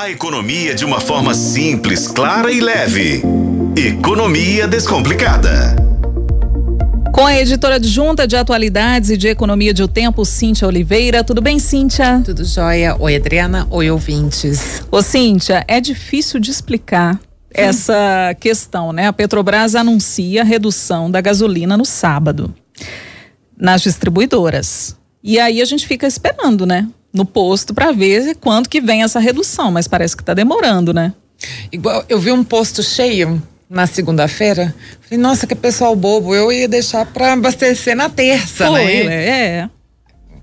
A economia de uma forma simples, clara e leve. Economia Descomplicada. Com a editora adjunta de atualidades e de economia de O Tempo, Cíntia Oliveira. Tudo bem, Cíntia? Tudo jóia. Oi, Adriana. Oi, ouvintes. Ô, Cíntia, é difícil de explicar essa questão, né? A Petrobras anuncia a redução da gasolina no sábado nas distribuidoras. E aí a gente fica esperando, né? No posto para ver quanto que vem essa redução, mas parece que está demorando, né? Igual eu vi um posto cheio na segunda-feira. Falei, nossa, que pessoal bobo. Eu ia deixar para abastecer na terça, Foi, né? É.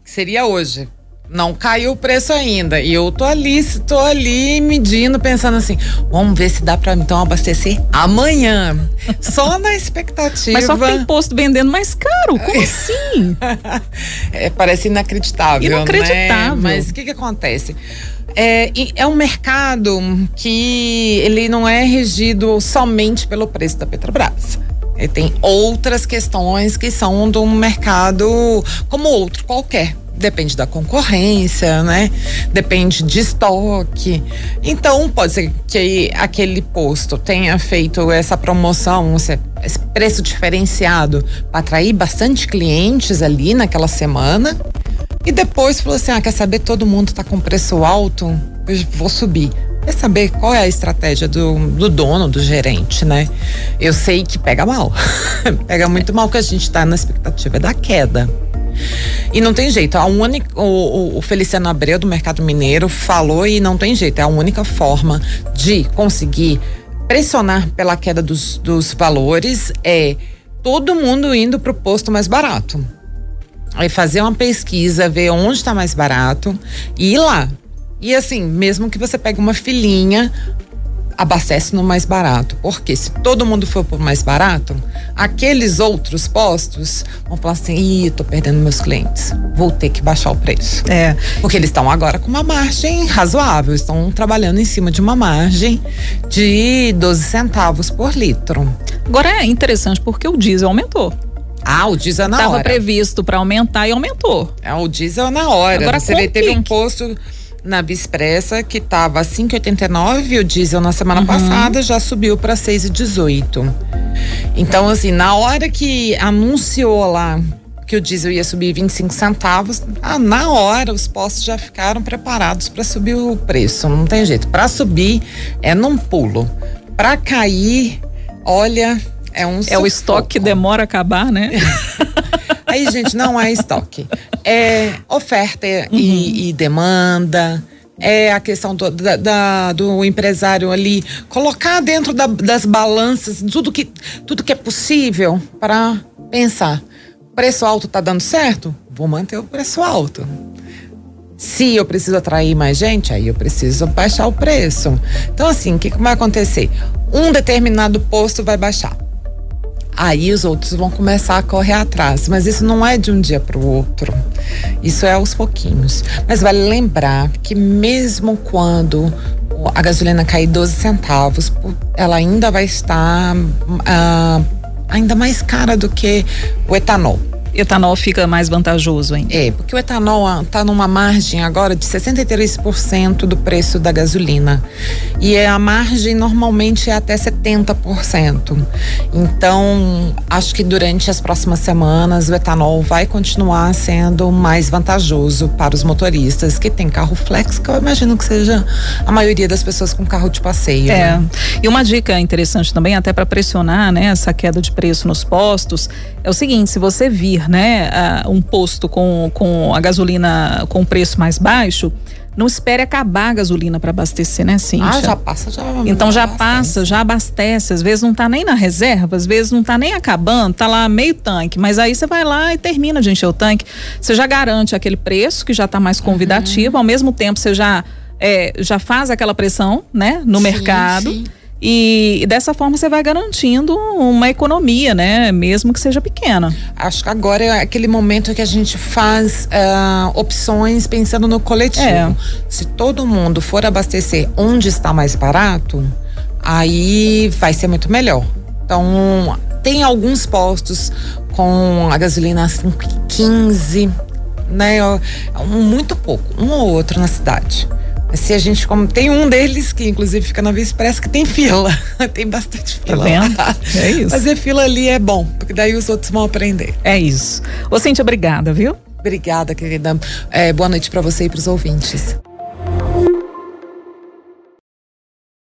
Seria hoje não caiu o preço ainda. E eu tô ali, tô ali medindo, pensando assim, vamos ver se dá para então abastecer amanhã. Só na expectativa. Mas só tem posto vendendo mais caro. Como assim? é, parece inacreditável. Inacreditável. Né? Mas o que que acontece? É, é um mercado que ele não é regido somente pelo preço da Petrobras. Ele tem outras questões que são de um mercado como outro qualquer depende da concorrência, né? Depende de estoque. Então, pode ser que aquele posto tenha feito essa promoção, esse preço diferenciado para atrair bastante clientes ali naquela semana. E depois falou assim: ah, quer saber? Todo mundo está com preço alto, eu vou subir. Quer saber qual é a estratégia do, do dono, do gerente, né? Eu sei que pega mal. pega muito mal que a gente está na expectativa da queda. E não tem jeito. A única, o, o Feliciano Abreu do Mercado Mineiro falou e não tem jeito. É a única forma de conseguir pressionar pela queda dos, dos valores é todo mundo indo para o posto mais barato. Aí fazer uma pesquisa, ver onde está mais barato e ir lá. E assim, mesmo que você pegue uma filinha, abastece no mais barato. Porque se todo mundo for por mais barato, aqueles outros postos vão falar assim: ih, tô perdendo meus clientes. Vou ter que baixar o preço. É. Porque eles estão agora com uma margem razoável, estão trabalhando em cima de uma margem de 12 centavos por litro. Agora é interessante porque o diesel aumentou. Ah, o diesel na Tava hora. Estava previsto para aumentar e aumentou. É, o diesel na hora. Agora, Você teve um posto na Bispressa, que estava 5,89, o diesel na semana uhum. passada já subiu para 6,18. Então, assim, na hora que anunciou lá que o diesel ia subir 25 centavos, ah, na hora os postos já ficaram preparados para subir o preço. Não tem jeito. Para subir é num pulo. Para cair, olha, é um É o estoque que demora a acabar, né? Aí, gente, não é estoque. É oferta uhum. e, e, demanda. É a questão do, da, da, do empresário ali colocar dentro da, das balanças tudo que, tudo que é possível para pensar. Preço alto tá dando certo? Vou manter o preço alto. Se eu preciso atrair mais gente, aí eu preciso baixar o preço. Então, assim, o que, que vai acontecer? Um determinado posto vai baixar aí os outros vão começar a correr atrás. Mas isso não é de um dia para o outro. Isso é aos pouquinhos. Mas vale lembrar que mesmo quando a gasolina cair 12 centavos, ela ainda vai estar uh, ainda mais cara do que o etanol etanol fica mais vantajoso hein? É, porque o etanol está numa margem agora de 63% do preço da gasolina. E é a margem normalmente é até 70%. Então, acho que durante as próximas semanas o etanol vai continuar sendo mais vantajoso para os motoristas que tem carro flex, que eu imagino que seja a maioria das pessoas com carro de passeio. É. Né? E uma dica interessante também, até para pressionar né, essa queda de preço nos postos, é o seguinte: se você vir né, um posto com, com a gasolina com preço mais baixo, não espere acabar a gasolina para abastecer, né, Cíntia? Ah, já passa, já. Então já abastece. passa, já abastece. Às vezes não está nem na reserva, às vezes não está nem acabando, está lá meio tanque. Mas aí você vai lá e termina de encher o tanque. Você já garante aquele preço que já está mais convidativo, uhum. ao mesmo tempo você já, é, já faz aquela pressão, né, no sim, mercado. Sim. E dessa forma você vai garantindo uma economia, né? Mesmo que seja pequena. Acho que agora é aquele momento que a gente faz uh, opções pensando no coletivo. É. Se todo mundo for abastecer onde está mais barato, aí vai ser muito melhor. Então, tem alguns postos com a gasolina 5,15, né? Muito pouco, um ou outro na cidade. Se a gente como tem um deles que inclusive fica na Via Expressa que tem fila, tem bastante Tá fila. vendo? É isso. Fazer fila ali é bom, porque daí os outros vão aprender. É isso. Ô, Cíntia, obrigada, viu? Obrigada, querida. É, boa noite para você e para os ouvintes.